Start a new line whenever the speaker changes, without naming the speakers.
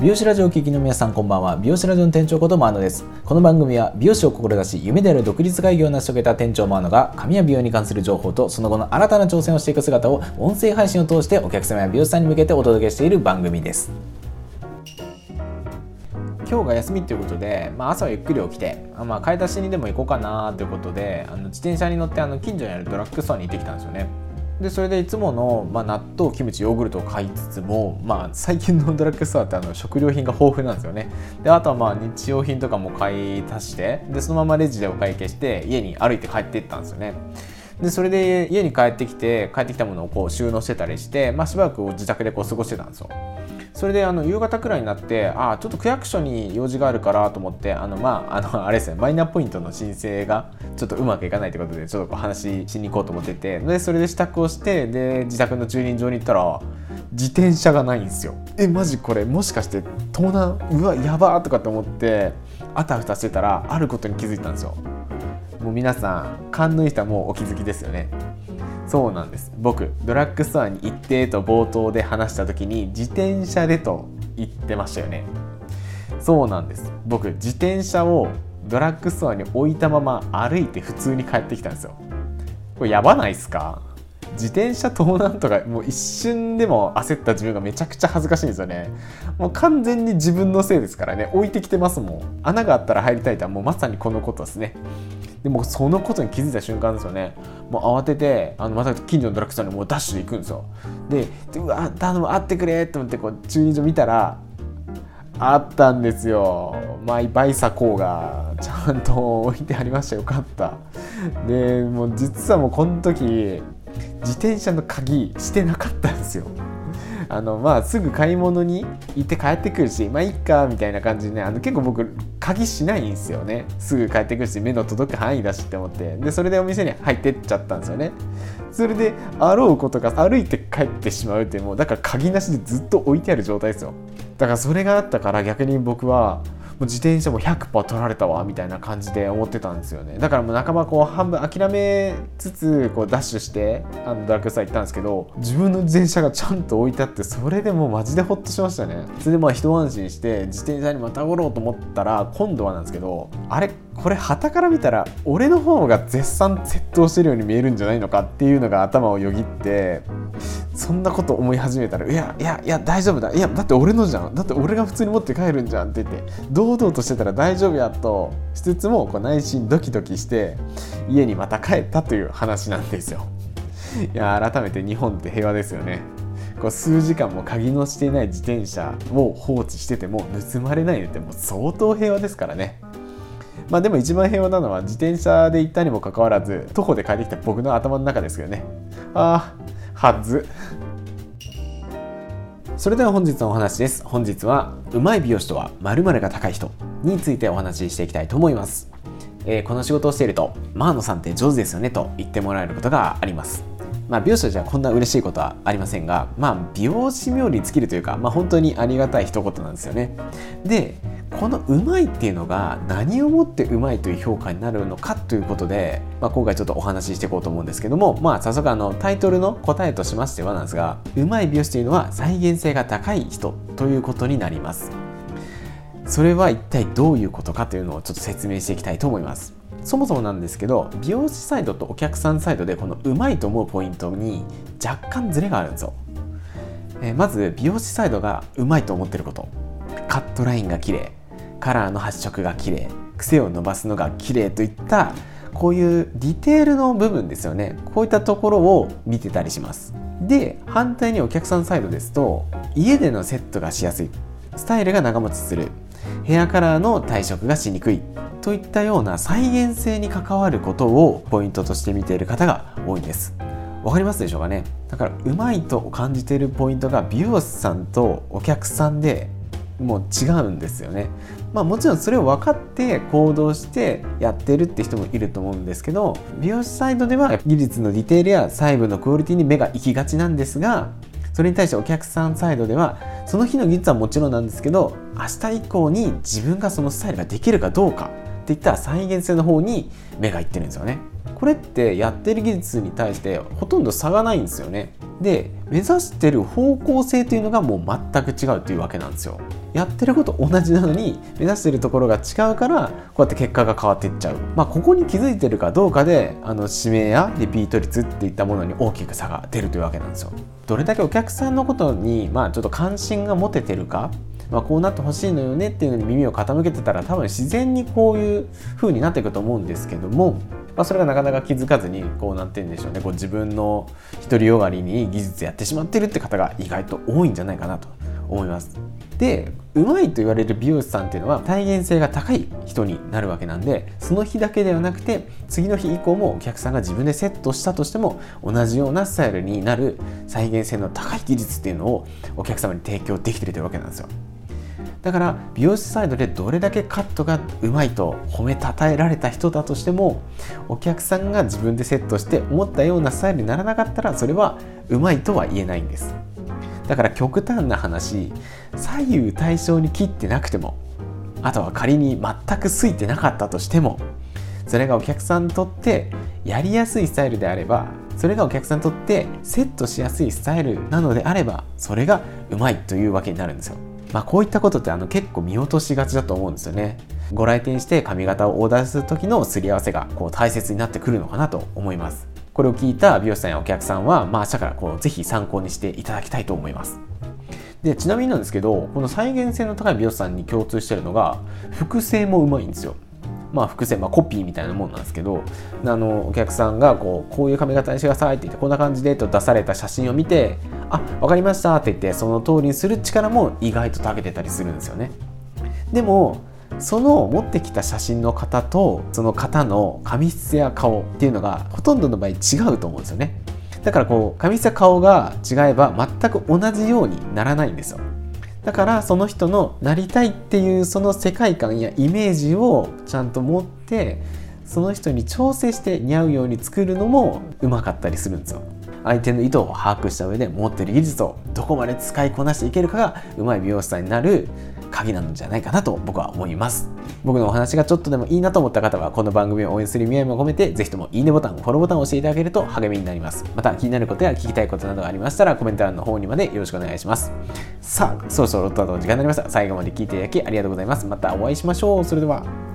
美容師ラジオを聴きの皆さんこんばんは。美容師ラジオの店長ことマーノです。この番組は美容師を志し夢である独立会議を成し遂げた店長マーノが髪や美容に関する情報とその後の新たな挑戦をしていく姿を音声配信を通してお客様や美容師さんに向けてお届けしている番組です。今日が休みということで、まあ、朝はゆっくり起きて、まあ、買い出しにでも行こうかなということであの自転車に乗ってあの近所にあるドラッグストアに行ってきたんですよね。でそれでいつもの、まあ、納豆キムチヨーグルトを買いつつも、まあ、最近のドラッグストアってあの食料品が豊富なんですよね。であとはまあ日用品とかも買い足してでそのままレジでお会計して家に歩いて帰っていったんですよね。でそれで家に帰ってきて帰ってきたものをこう収納してたりして、まあ、しばらく自宅でこう過ごしてたんですよ。それであの夕方くらいになってあちょっと区役所に用事があるからと思ってあのまああの あれですねマイナポイントの申請がちょっとうまくいかないということでちょっとこう話しに行こうと思っててでそれで支度をしてで自宅の駐輪場に行ったら自転車がないんですよ。えマジこれもしかして盗難？うわやばーとかって思ってあたふたしてたらあることに気づいたんですよ。もう皆さん勘のいい人はもうお気づきですよね。そうなんです。僕ドラッグストアに行ってと冒頭で話した時に自転車でと言ってましたよね。そうなんです。僕自転車をドラッグストアに置いたまま歩いて普通に帰ってきたんですよ。これやばないっすか？自転車盗難とかもう一瞬でも焦った自分がめちゃくちゃ恥ずかしいんですよね。もう完全に自分のせいですからね。置いてきてますもん。穴があったら入りたいとはもうまさにこのことですね。でもそのことに気づいた瞬間ですよね。もう慌ててあのまた近所のドラッグストアにもうダッシュで行くんですよ。でうわ頼む会ってくれと思ってこう駐輪場見たらあったんですよ。マイバイサコーがちゃんと置いてありました。よかった。でもう実はもうこの時自転車の鍵してなかったんですよ。あのまあすぐ買い物に行って帰ってくるしまあいっかみたいな感じでねあの結構僕鍵しないんですよね。すぐ帰ってくるし目の届く範囲だしって思って。でそれでお店に入ってっちゃったんですよね。それであろうことか歩いて帰ってしまうってもうだから鍵なしでずっと置いてある状態ですよ。だからそれがあったから逆に僕はう自転車も100%取られたわみたいな感じで思ってたんですよね。だからもう半ばこう半分諦めつつこうダッシュしてあのドラッグストア行ったんですけど自分の自転車がちゃんと置いてあってそれでもうマジでホッとしましたね。それでまあ一安心して自転車にまたがろうと思ったら今度はなんですけどあれこれ旗から見たら俺の方が絶賛窃盗してるように見えるんじゃないのかっていうのが頭をよぎってそんなこと思い始めたらいやいやいや大丈夫だ。いやだって俺のじゃん。だって俺が普通に持って帰るんじゃんって言って。堂々としてたら大丈夫やとしつつもこう内心ドキドキして家にまた帰ったという話なんですよ。いや改めて日本って平和ですよね。こう数時間も鍵のしていない自転車を放置してても盗まれないってもう相当平和ですからね。まあでも一番平和なのは自転車で行ったにもかかわらず徒歩で帰ってきた僕の頭の中ですけどね。ああはず。それでは本日のお話です。本日はうまい美容師とは〇〇が高い人についてお話ししていきたいと思います、えー、この仕事をしているとマーノさんって上手ですよねと言ってもらえることがあります。まあ、美容師としてはこんな嬉しいことはありませんが、まあ、美容師冥利に尽きるというか、まあ、本当にありがたい一言なんですよね。でこのうまいっていうのが何をもってうまいという評価になるのかということで、まあ、今回ちょっとお話ししていこうと思うんですけども、まあ、早速あのタイトルの答えとしましてはなんですがうまい美容師というのは再現性が高い人ということになります。それは一体どういうことかというのをちょっと説明していきたいと思います。そもそもなんですけど美容師サイドとお客さんサイドでこのうまいと思うポイントに若干ズレがあるんですよ、えー、まず美容師サイドがうまいと思ってることカットラインが綺麗カラーの発色が綺麗癖を伸ばすのが綺麗といったこういうディテールの部分ですよね。こういったところを見てたりします。で反対にお客さんサイドですと家でのセットがしやすい。スタイルが長持ちする。ヘアカラーの退色がしにくい。といったような再現性に関わることをポイントとして見ている方が多いんです。わかりますでしょうかね。だからうまいと感じているポイントが美容師さんとお客さんでもう違うんですよね。まあもちろんそれを分かって行動してやってるって人もいると思うんですけど美容師サイドでは技術のディテールや細部のクオリティに目が行きがちなんですがそれに対してお客さんサイドではその日の技術はもちろんなんですけど明日以降に自分がそのスタイルができるかどうか。っていった再現性の方に目がいってるんですよね。これってやってる技術に対してほとんど差がないんですよね。で目指してる方向性というのがもう全く違うというわけなんですよ。やってること同じなのに目指してるところが違うからこうやって結果が変わっていっちゃう。まあここに気づいてるかどうかであの指名やリピート率っていったものに大きく差が出るというわけなんですよ。どれだけお客さんのことにまあちょっと関心が持ててるかまあ、こうなってほしいのよねっていうのに耳を傾けてたら多分自然にこういう風になっていくと思うんですけども、まあ、それがなかなか気づかずにこうなってるんでしょうねこう自分の独りよがりに技術やってしまってるって方が意外と多いんじゃないかなと思います。でうまいと言われる美容師さんっていうのは体現性が高い人になるわけなんでその日だけではなくて次の日以降もお客さんが自分でセットしたとしても同じようなスタイルになる再現性の高い技術っていうのをお客様に提供できてるというわけなんですよ。だから美容師サイドでどれだけカットがうまいと褒めたたえられた人だとしてもお客さんが自分でセットして思ったようなスタイルにならなかったらそれはうまいとは言えないんです。だから極端な話左右対称に切ってなくてもあとは仮に全くついてなかったとしてもそれがお客さんにとってやりやすいスタイルであればそれがお客さんにとってセットしやすいスタイルなのであればそれがうまいというわけになるんですよ。まあ、こういったことってあの結構見落としがちだと思うんですよね。ご来店して髪型をオーダーする時のすり合わせがこう大切になってくるのかなと思います。これを聞いた美容師さんやお客さんは、まあ、明日からこうぜひ参考にしていただきたいと思います。でちなみになんですけどこの再現性の高い美容師さんに共通してるのが複製もうまいんですよ。まあ、伏線、まあ、コピーみたいなもんなんですけどあのお客さんがこうこういう髪型にしてくださいって言ってこんな感じでと出された写真を見てあ分かりましたって言ってその通りにする力も意外と長けてたりするんですよね。でもその持ってきた写真の方とその方の髪質や顔っていうのがほとんどの場合違うと思うんですよね。だからこう髪質や顔が違えば全く同じようにならないんですよ。だからその人のなりたいっていうその世界観やイメージをちゃんと持ってその人に調整して似合うように作るのもうまかったりするんですよ。相手の意図を把握した上で持ってる技術をどこまで使いこなしていけるかがうまい美容師さんになる鍵なんじゃないかなと僕は思います。僕のお話がちょっとでもいいなと思った方はこの番組を応援する意味合いも込めてぜひともいいねボタンフォローボタンを押していただけると励みになります。また気になることや聞きたいことなどがありましたらコメント欄の方にまでよろしくお願いします。さあそろそろロットアウトの時間になりました。最後まで聞いていただきありがとうございます。またお会いしましょう。それでは。